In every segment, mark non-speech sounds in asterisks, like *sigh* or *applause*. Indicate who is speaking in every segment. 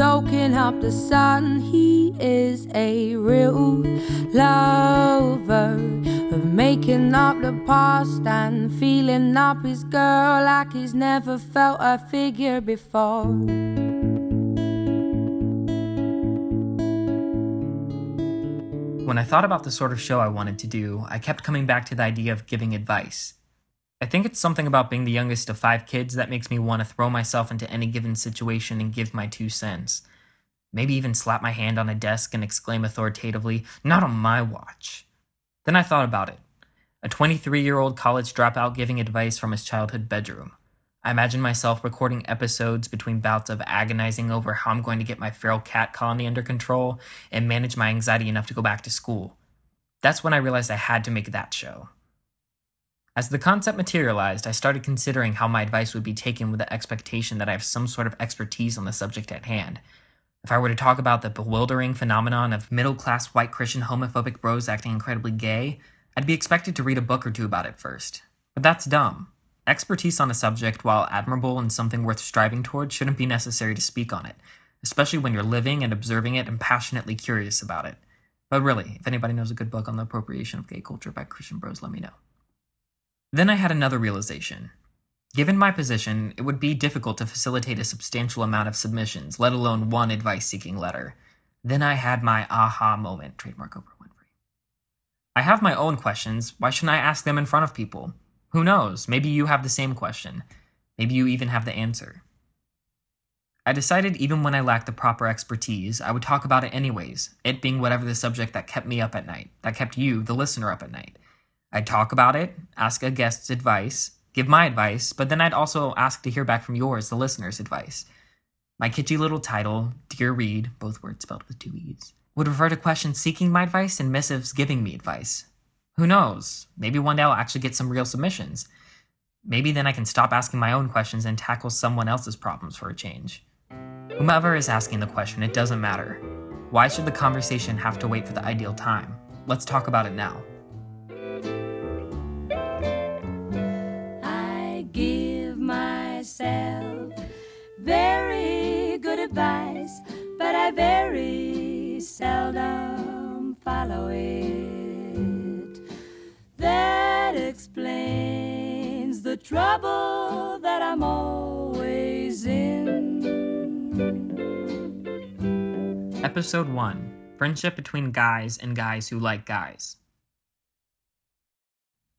Speaker 1: soaking up the sun. He is a real lover of making up the past and feeling up his girl like he's never felt a figure before.
Speaker 2: When I thought about the sort of show I wanted to do, I kept coming back to the idea of giving advice. I think it's something about being the youngest of five kids that makes me want to throw myself into any given situation and give my two cents. Maybe even slap my hand on a desk and exclaim authoritatively, Not on my watch. Then I thought about it. A 23 year old college dropout giving advice from his childhood bedroom. I imagine myself recording episodes between bouts of agonizing over how I'm going to get my feral cat colony under control and manage my anxiety enough to go back to school. That's when I realized I had to make that show. As the concept materialized, I started considering how my advice would be taken with the expectation that I have some sort of expertise on the subject at hand. If I were to talk about the bewildering phenomenon of middle class white Christian homophobic bros acting incredibly gay, I'd be expected to read a book or two about it first. But that's dumb. Expertise on a subject, while admirable and something worth striving toward, shouldn't be necessary to speak on it, especially when you're living and observing it and passionately curious about it. But really, if anybody knows a good book on the appropriation of gay culture by Christian bros, let me know. Then I had another realization. Given my position, it would be difficult to facilitate a substantial amount of submissions, let alone one advice seeking letter. Then I had my aha moment, trademark Oprah Winfrey. I have my own questions. Why shouldn't I ask them in front of people? Who knows? Maybe you have the same question. Maybe you even have the answer. I decided even when I lacked the proper expertise, I would talk about it anyways, it being whatever the subject that kept me up at night, that kept you, the listener, up at night. I'd talk about it, ask a guest's advice, give my advice, but then I'd also ask to hear back from yours, the listener's advice. My kitschy little title, Deer Reed, both words spelled with two E's, would refer to questions seeking my advice and missives giving me advice. Who knows? Maybe one day I'll actually get some real submissions. Maybe then I can stop asking my own questions and tackle someone else's problems for a change. Whomever is asking the question, it doesn't matter. Why should the conversation have to wait for the ideal time? Let's talk about it now.
Speaker 1: Very good advice, but I very seldom follow it. That explains the trouble that I'm always in.
Speaker 2: Episode 1 Friendship between guys and guys who like guys.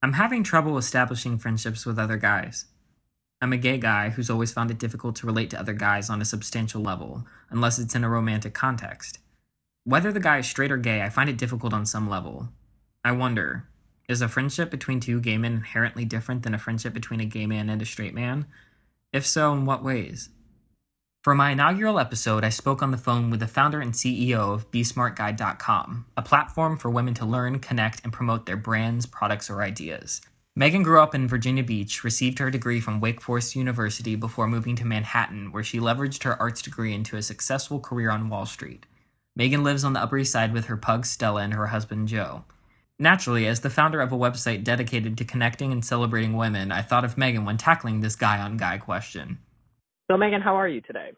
Speaker 2: I'm having trouble establishing friendships with other guys. I'm a gay guy who's always found it difficult to relate to other guys on a substantial level, unless it's in a romantic context. Whether the guy is straight or gay, I find it difficult on some level. I wonder is a friendship between two gay men inherently different than a friendship between a gay man and a straight man? If so, in what ways? For my inaugural episode, I spoke on the phone with the founder and CEO of BeSmartGuide.com, a platform for women to learn, connect, and promote their brands, products, or ideas. Megan grew up in Virginia Beach, received her degree from Wake Forest University before moving to Manhattan, where she leveraged her arts degree into a successful career on Wall Street. Megan lives on the Upper East Side with her pug Stella and her husband Joe. Naturally, as the founder of a website dedicated to connecting and celebrating women, I thought of Megan when tackling this guy on guy question.
Speaker 3: So, Megan, how are you today?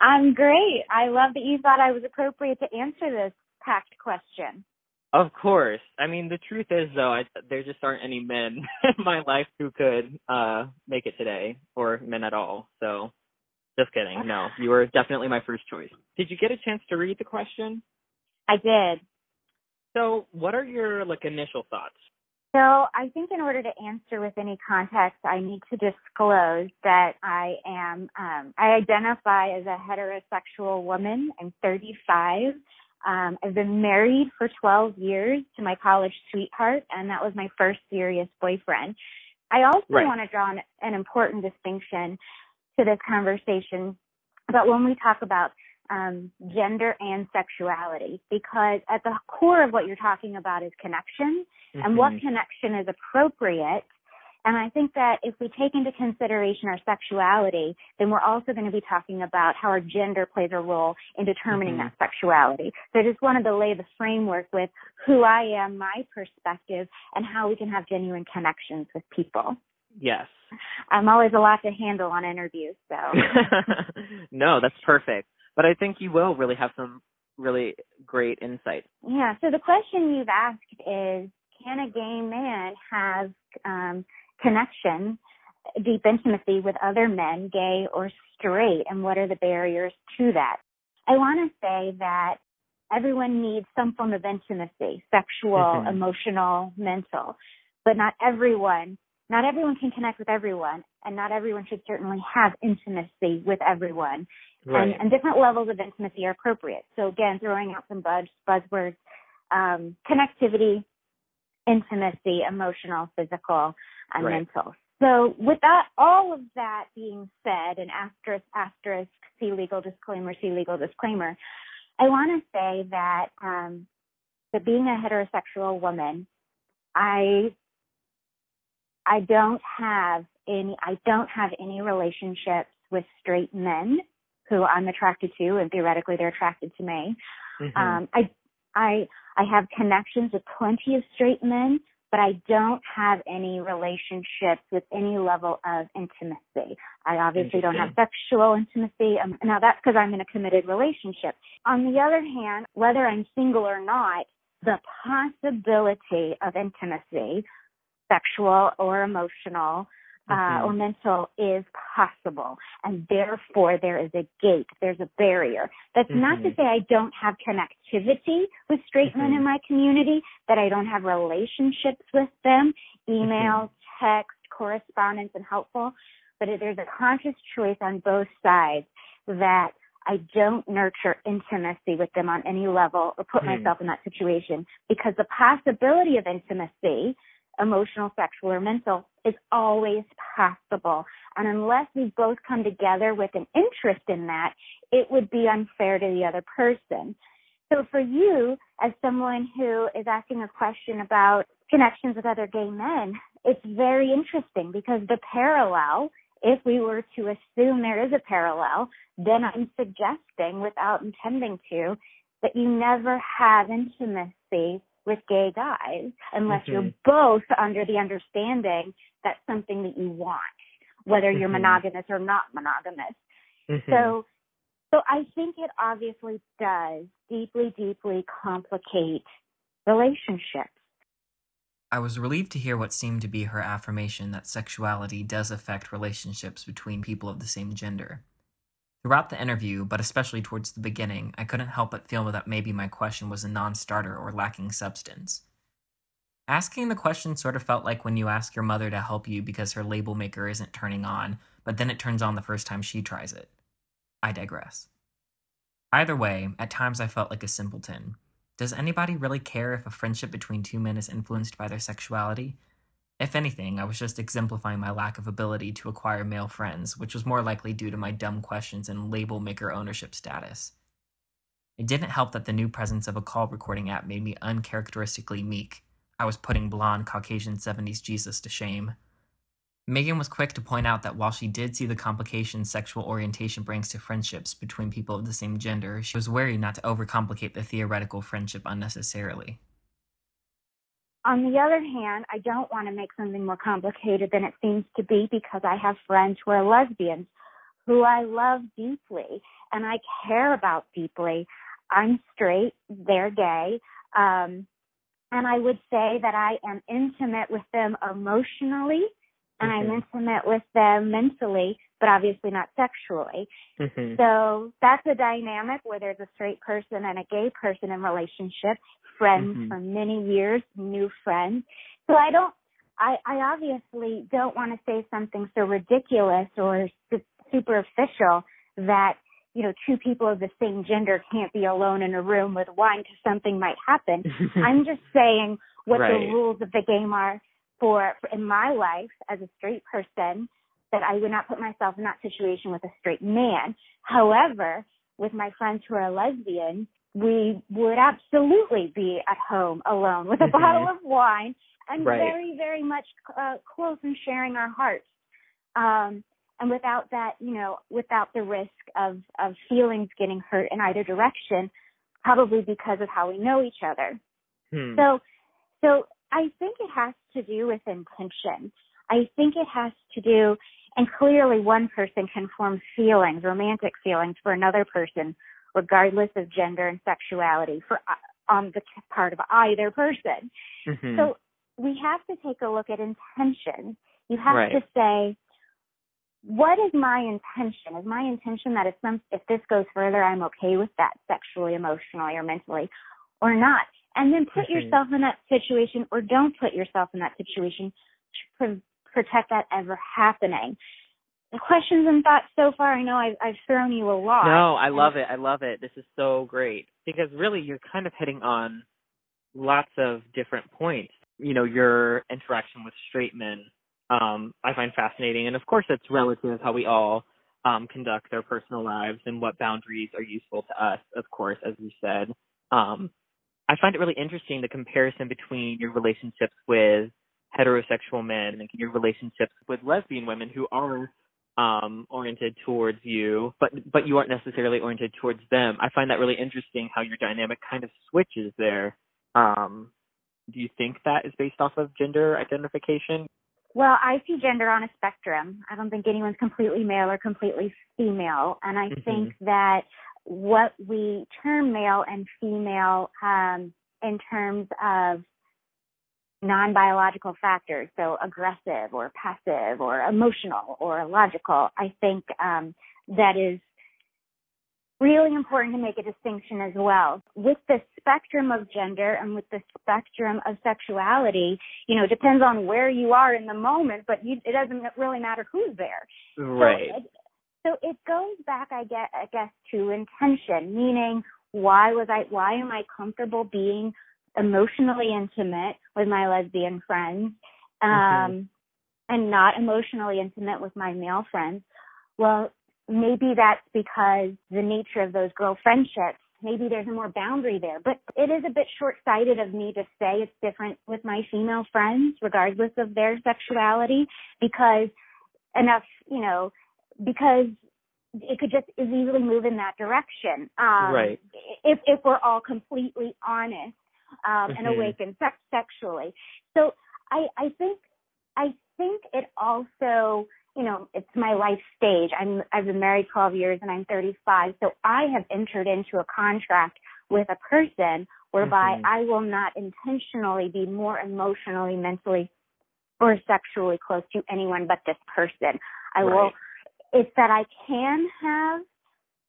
Speaker 4: I'm great. I love that you thought I was appropriate to answer this packed question.
Speaker 3: Of course. I mean, the truth is, though, I, there just aren't any men *laughs* in my life who could uh make it today, or men at all. So, just kidding. No, you were definitely my first choice. Did you get a chance to read the question?
Speaker 4: I did.
Speaker 3: So, what are your like initial thoughts?
Speaker 4: So, I think in order to answer with any context, I need to disclose that I am um, I identify as a heterosexual woman. I'm 35. Um, I've been married for 12 years to my college sweetheart, and that was my first serious boyfriend. I also
Speaker 3: right.
Speaker 4: want to draw an, an important distinction to this conversation about when we talk about um, gender and sexuality, because at the core of what you're talking about is connection mm-hmm. and what mm-hmm. connection is appropriate and I think that if we take into consideration our sexuality, then we're also going to be talking about how our gender plays a role in determining mm-hmm. that sexuality. So I just wanted to lay the framework with who I am, my perspective, and how we can have genuine connections with people.
Speaker 3: Yes.
Speaker 4: I'm always a lot to handle on interviews, so. *laughs*
Speaker 3: no, that's perfect. but I think you will really have some really great insight.
Speaker 4: Yeah. So the question you've asked is, can a gay man have um, connection, deep intimacy with other men, gay or straight, and what are the barriers to that? I want to say that everyone needs some form of intimacy, sexual, mm-hmm. emotional, mental, but not everyone, not everyone can connect with everyone, and not everyone should certainly have intimacy with everyone. Right. And, and different levels of intimacy are appropriate. So again, throwing out some buzz, buzzwords, um, connectivity, intimacy, emotional, physical, and right. mental. So with that, all of that being said, and asterisk, asterisk, see legal disclaimer, see legal disclaimer, I want to say that, um, that being a heterosexual woman, I, I don't have any, I don't have any relationships with straight men who I'm attracted to, and theoretically they're attracted to me. Mm-hmm. Um, I, I, I have connections with plenty of straight men, but I don't have any relationships with any level of intimacy. I obviously don't have sexual intimacy. Um, now that's because I'm in a committed relationship. On the other hand, whether I'm single or not, the possibility of intimacy, sexual or emotional, uh, mm-hmm. or mental is possible. And therefore there is a gate, there's a barrier. That's mm-hmm. not to mm-hmm. say I don't have connectivity with straight mm-hmm. men in my community, that I don't have relationships with them, email, mm-hmm. text, correspondence, and helpful. But there's a conscious choice on both sides that I don't nurture intimacy with them on any level or put mm-hmm. myself in that situation because the possibility of intimacy emotional, sexual, or mental is always possible. And unless we both come together with an interest in that, it would be unfair to the other person. So for you, as someone who is asking a question about connections with other gay men, it's very interesting because the parallel, if we were to assume there is a parallel, then I'm suggesting without intending to that you never have intimacy with gay guys unless mm-hmm. you're both under the understanding that's something that you want, whether you're mm-hmm. monogamous or not monogamous. Mm-hmm. So, so I think it obviously does deeply, deeply complicate relationships.
Speaker 2: I was relieved to hear what seemed to be her affirmation that sexuality does affect relationships between people of the same gender. Throughout the interview, but especially towards the beginning, I couldn't help but feel that maybe my question was a non starter or lacking substance. Asking the question sort of felt like when you ask your mother to help you because her label maker isn't turning on, but then it turns on the first time she tries it. I digress. Either way, at times I felt like a simpleton. Does anybody really care if a friendship between two men is influenced by their sexuality? If anything, I was just exemplifying my lack of ability to acquire male friends, which was more likely due to my dumb questions and label maker ownership status. It didn't help that the new presence of a call recording app made me uncharacteristically meek. I was putting blonde Caucasian 70s Jesus to shame. Megan was quick to point out that while she did see the complications sexual orientation brings to friendships between people of the same gender, she was wary not to overcomplicate the theoretical friendship unnecessarily.
Speaker 4: On the other hand, I don't want to make something more complicated than it seems to be because I have friends who are lesbians who I love deeply and I care about deeply. I'm straight, they're gay. Um, and I would say that I am intimate with them emotionally and mm-hmm. I'm intimate with them mentally, but obviously not sexually. Mm-hmm. So that's a dynamic where there's a straight person and a gay person in relationship friends mm-hmm. for many years, new friends. So I don't, I, I obviously don't want to say something so ridiculous or su- superficial that, you know, two people of the same gender can't be alone in a room with wine because something might happen. *laughs* I'm just saying what right. the rules of the game are for, for in my life as a straight person that I would not put myself in that situation with a straight man. However, with my friends who are lesbian, we would absolutely be at home alone with a mm-hmm. bottle of wine and right. very, very much uh, close and sharing our hearts. Um, and without that, you know, without the risk of, of feelings getting hurt in either direction, probably because of how we know each other. Hmm. So, so I think it has to do with intention. I think it has to do, And clearly one person can form feelings, romantic feelings for another person, regardless of gender and sexuality for uh, on the part of either person.
Speaker 3: Mm-hmm.
Speaker 4: So we have to take a look at intention. You have
Speaker 3: Right.
Speaker 4: to say, what is my intention? Is my intention that if some if this goes further, I'm okay with that sexually, emotionally, or mentally, or not? And then put yourself in that situation, or don't put yourself in that situation to pre- protect that ever happening. The questions and thoughts so far, I know I've, I've thrown you a lot.
Speaker 3: No, I love it. I love it. This is so great because really you're kind of hitting on lots of different points. You know, your interaction with straight men, um, I find fascinating, and of course, it's relative how we all um, conduct our personal lives and what boundaries are useful to us. Of course, as you said, um, I find it really interesting the comparison between your relationships with heterosexual men and your relationships with lesbian women who are um oriented towards you but but you aren't necessarily oriented towards them i find that really interesting how your dynamic kind of switches there um do you think that is based off of gender identification
Speaker 4: Well, I see gender on a spectrum. I don't think anyone's completely male or completely female. And I
Speaker 3: Mhm.
Speaker 4: think that what we term male and female um, in terms of non biological factors, so aggressive or passive or emotional or logical, I think um, that is really important to make a distinction as well. With the spectrum of gender and with the spectrum of sexuality, you know, it depends on where you are in the moment, but you, it doesn't really matter who's there.
Speaker 3: right
Speaker 4: So it, so it goes back, I guess, I guess, to intention, meaning why was I, why am I comfortable being emotionally intimate with my lesbian friends, um,
Speaker 3: Mhm.
Speaker 4: and not emotionally intimate with my male friends? Well, maybe that's because the nature of those girl friendships, maybe there's a more boundary there. But it is a bit short sighted of me to say it's different with my female friends, regardless of their sexuality, because enough, you know, because it could just as easily move in that direction. Um,
Speaker 3: Right.
Speaker 4: If if we're all completely honest um, and
Speaker 3: Mhm.
Speaker 4: awakened sex- sexually, so I I think I think it also you know it's my life stage. I'm I've been married 12 years and I'm 35, so I have entered into a contract with a person whereby
Speaker 3: Mhm.
Speaker 4: I will not intentionally be more emotionally, mentally, or sexually close to anyone but this person. I will
Speaker 3: Right.
Speaker 4: It's that I can have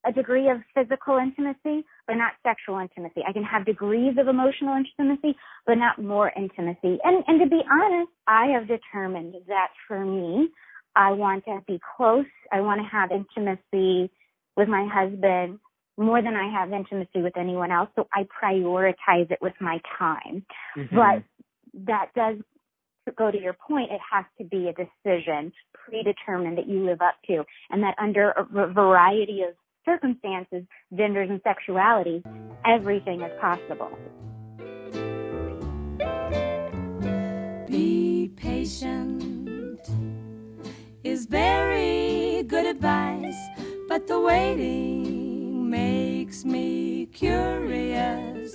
Speaker 4: a degree of physical intimacy, but not sexual intimacy. I can have degrees of emotional intimacy, but not more intimacy. And and to be honest, I have determined that for me, I want to be close. I want to have intimacy with my husband more than I have intimacy with anyone else. So I prioritize it with my time.
Speaker 3: Mhm.
Speaker 4: But that does go to your point, it has to be a decision predetermined that you live up to, and that under a variety of circumstances, genders, and sexuality, everything is possible.
Speaker 1: Be patient is very good advice, but the waiting makes me curious.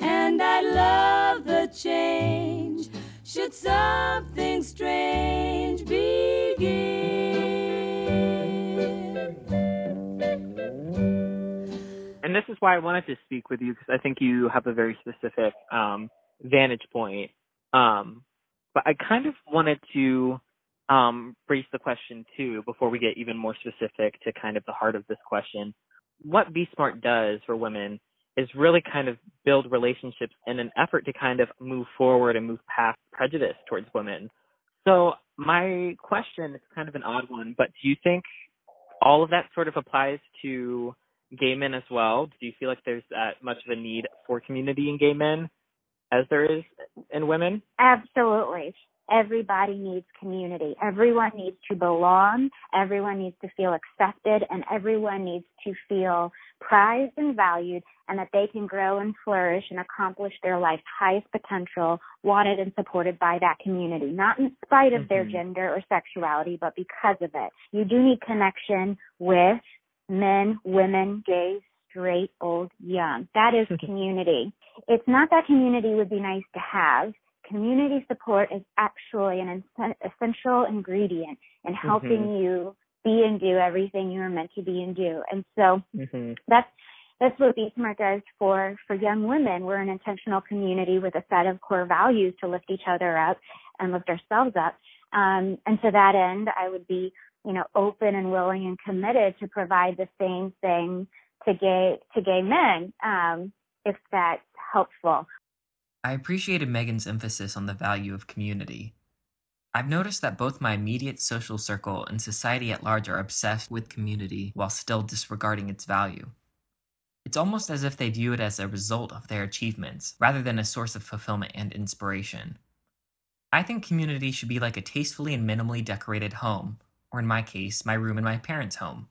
Speaker 1: And I love the change. Should something strange begin?
Speaker 3: and this is why I wanted to speak with you because I think you have a very specific um, vantage point. Um, but I kind of wanted to um, raise the question too before we get even more specific to kind of the heart of this question. What Be Smart does for women is really kind of build relationships in an effort to kind of move forward and move past prejudice towards women. So my question is kind of an odd one, but do you think all of that sort of applies to gay men as well? Do you feel like there's that much of a need for community in gay men as there is in women?
Speaker 4: Absolutely. Everybody needs community. Everyone needs to belong. Everyone needs to feel accepted and everyone needs to feel prized and valued and that they can grow and flourish and accomplish their life's highest potential wanted and supported by that community. Not in spite of their
Speaker 3: Mhm.
Speaker 4: gender or sexuality, but because of it. You do need connection with men, women, gay, straight, old, young. That is *laughs* community. It's not that community would be nice to have. Community support is actually an essential ingredient in helping mm-hmm. you be and do everything you are meant to be and do. And so mm-hmm. that's that's what Be Smart does for for young women. We're an intentional community with a set of core values to lift each other up and lift ourselves up. Um, and to that end, I would be, you know, open and willing and committed to provide the same thing to gay to gay men, um, if that's helpful.
Speaker 2: I appreciated Megan's emphasis on the value of community. I've noticed that both my immediate social circle and society at large are obsessed with community while still disregarding its value. It's almost as if they view it as a result of their achievements, rather than a source of fulfillment and inspiration. I think community should be like a tastefully and minimally decorated home, or in my case, my room in my parents' home.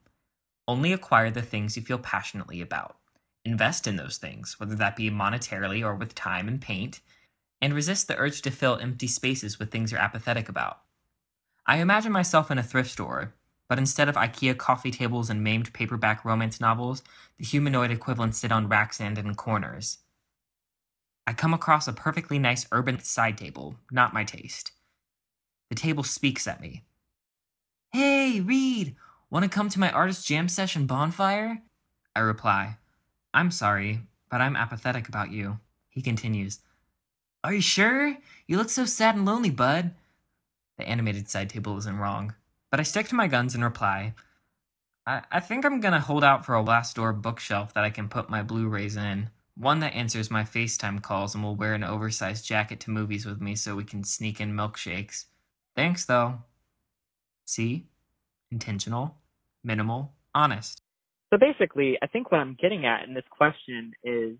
Speaker 2: Only acquire the things you feel passionately about. Invest in those things, whether that be monetarily or with time and paint, and resist the urge to fill empty spaces with things you're apathetic about. I imagine myself in a thrift store, but instead of IKEA coffee tables and maimed paperback romance novels, the humanoid equivalents sit on racks and in corners. I come across a perfectly nice urban side table, not my taste. The table speaks at me. Hey, Reed, want to come to my artist jam session bonfire? I reply, I'm sorry, but I'm apathetic about you. He continues, Are you sure? You look so sad and lonely, bud. The animated side table isn't wrong, but I stick to my guns and reply, I, I think I'm gonna hold out for a last door bookshelf that I can put my Blu rays in. One that answers my FaceTime calls and will wear an oversized jacket to movies with me so we can sneak in milkshakes. Thanks, though. See? Intentional, minimal, honest.
Speaker 3: So basically, I think what I'm getting at in this question is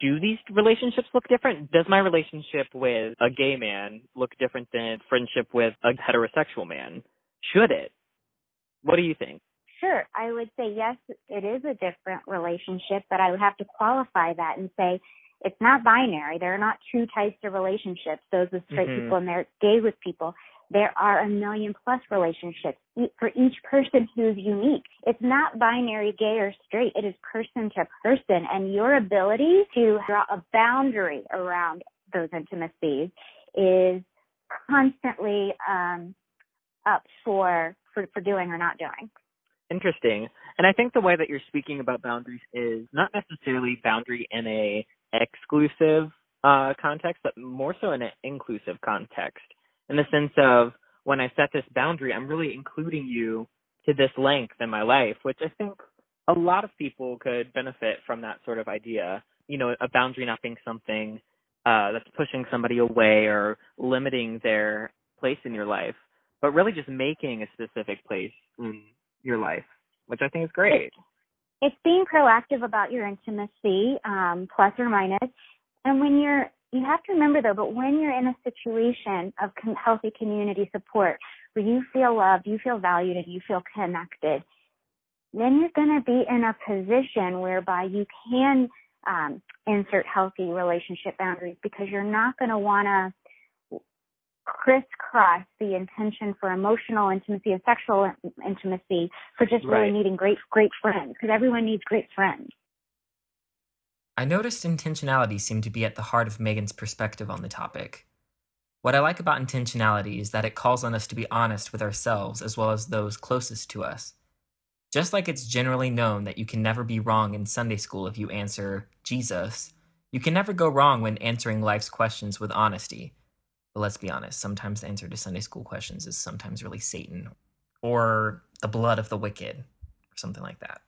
Speaker 3: do these relationships look different? Does my relationship with a gay man look different than friendship with a heterosexual man? Should it? What do you think?
Speaker 4: Sure. I would say yes, it is a different relationship, but I would have to qualify that and say it's not binary. There are not two types of relationships, those with straight mm-hmm. people and they're gay with people there are a million plus relationships for each person who's unique. It's not binary gay or straight. It is person to person and your ability to draw a boundary around those intimacies is constantly um, up for, for for doing or not doing.
Speaker 3: Interesting. And I think the way that you're speaking about boundaries is not necessarily boundary in a exclusive uh, context, but more so in an inclusive context in the sense of when I set this boundary, I'm really including you to this length in my life, which I think a lot of people could benefit from that sort of idea. You know, a boundary not being something uh, that's pushing somebody away or limiting their place in your life, but really just making a specific place in your life, which I think is great.
Speaker 4: It's being proactive about your intimacy, um, plus or minus. And when you're you have to remember though, but when you're in a situation of healthy community support where you feel loved, you feel valued, and you feel connected, then you're going to be in a position whereby you can um, insert healthy relationship boundaries because you're not going to want to crisscross the intention for emotional intimacy and sexual intimacy for just right. really needing great great friends because everyone needs great friends.
Speaker 2: I noticed intentionality seemed to be at the heart of Megan's perspective on the topic. What I like about intentionality is that it calls on us to be honest with ourselves as well as those closest to us. Just like it's generally known that you can never be wrong in Sunday school if you answer Jesus, you can never go wrong when answering life's questions with honesty. But let's be honest, sometimes the answer to Sunday school questions is sometimes really Satan or the blood of the wicked or something like that.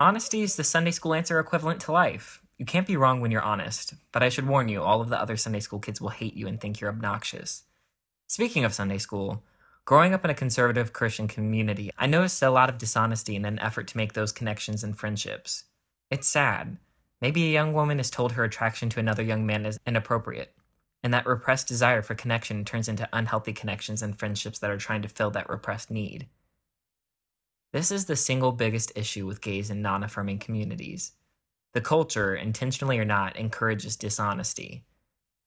Speaker 2: Honesty is the Sunday school answer equivalent to life. You can't be wrong when you're honest, but I should warn you, all of the other Sunday school kids will hate you and think you're obnoxious. Speaking of Sunday school, growing up in a conservative Christian community, I noticed a lot of dishonesty in an effort to make those connections and friendships. It's sad. Maybe a young woman is told her attraction to another young man is inappropriate, and that repressed desire for connection turns into unhealthy connections and friendships that are trying to fill that repressed need. This is the single biggest issue with gays in non affirming communities. The culture, intentionally or not, encourages dishonesty.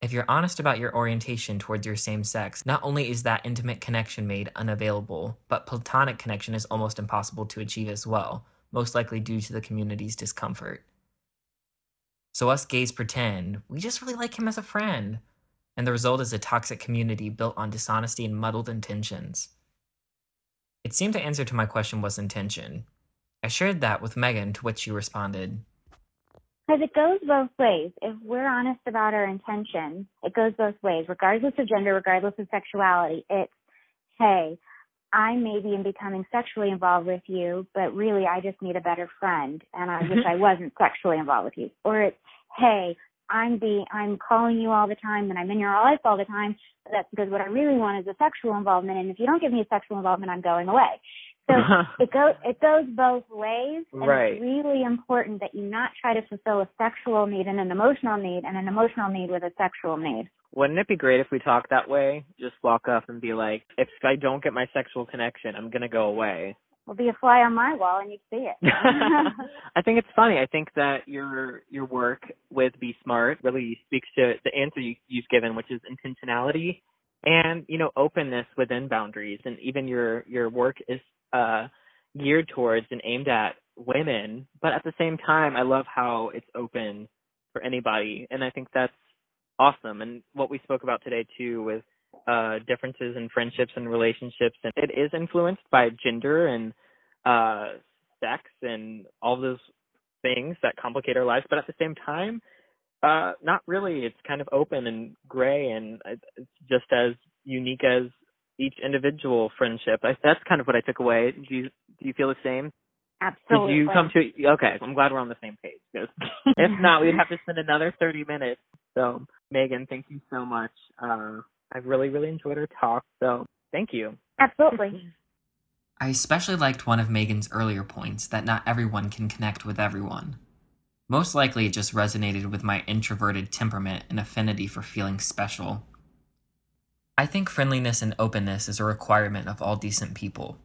Speaker 2: If you're honest about your orientation towards your same sex, not only is that intimate connection made unavailable, but platonic connection is almost impossible to achieve as well, most likely due to the community's discomfort. So us gays pretend we just really like him as a friend. And the result is a toxic community built on dishonesty and muddled intentions. It seemed the answer to my question was intention. I shared that with Megan, to which she responded.
Speaker 4: Because it goes both ways. If we're honest about our intention, it goes both ways, regardless of gender, regardless of sexuality. It's, hey, I maybe am becoming sexually involved with you, but really I just need a better friend and I wish mm-hmm. I wasn't sexually involved with you. Or it's, hey, I'm the I'm calling you all the time and I'm in your life all the time. But that's because what I really want is a sexual involvement and if you don't give me a sexual involvement I'm going away. So *laughs* it goes it goes both ways, and
Speaker 3: Right.
Speaker 4: it's really important that you not try to fulfill a sexual need and an emotional need, and an emotional need with a sexual need.
Speaker 3: Wouldn't it be great if we talked that way? Just walk up and be like, if I don't get my sexual connection, I'm gonna go away.
Speaker 4: Will be a fly on my wall, and you'd see it. *laughs*
Speaker 3: I think it's funny. I think that your your work with Be Smart really speaks to the answer you, you've given, which is intentionality and you know openness within boundaries. And even your your work is uh, geared towards and aimed at women, but at the same time, I love how it's open for anybody, and I think that's awesome. And what we spoke about today too with uh differences in friendships and relationships and it is influenced by gender and uh sex and all those things that complicate our lives but at the same time uh not really. It's kind of open and gray and it's just as unique as each individual friendship. I, that's kind of what i took away. Do you do you feel the same?
Speaker 4: Absolutely.
Speaker 3: did you come to okay i'm glad we're on the same page 'cause *laughs* if not we'd have to spend another 30 minutes. So megan thank you so much uh i've really really enjoyed our talk so thank you
Speaker 4: Absolutely.
Speaker 2: I especially liked one of Megan's earlier points that not everyone can connect with everyone. Most likely, it just resonated with my introverted temperament and affinity for feeling special. I think friendliness and openness is a requirement of all decent people.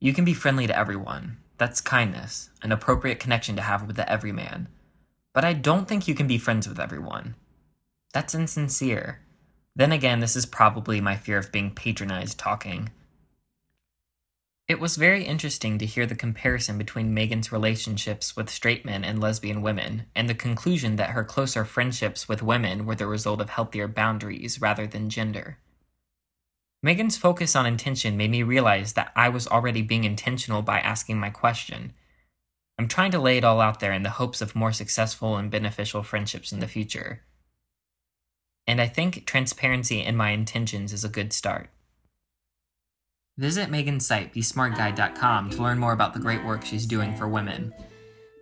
Speaker 2: You can be friendly to everyone. That's kindness, an appropriate connection to have with the everyman. But I don't think you can be friends with everyone. That's insincere. Then again, this is probably my fear of being patronized talking. It was very interesting to hear the comparison between Megan's relationships with straight men and lesbian women, and the conclusion that her closer friendships with women were the result of healthier boundaries rather than gender. Megan's focus on intention made me realize that I was already being intentional by asking my question. I'm trying to lay it all out there in the hopes of more successful and beneficial friendships in the future. And I think transparency in my intentions is a good start. Visit Megan's site, besmartguide.com, to learn more about the great work she's doing for women.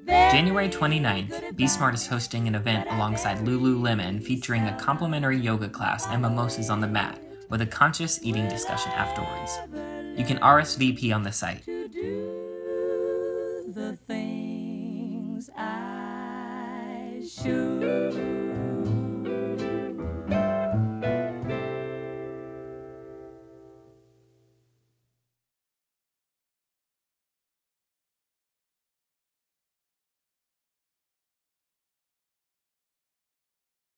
Speaker 2: January 29th, Be Smart is hosting an event alongside Lululemon featuring a complimentary yoga class and mimosas on the mat with a conscious eating discussion afterwards. You can RSVP on the site.
Speaker 1: the things I should.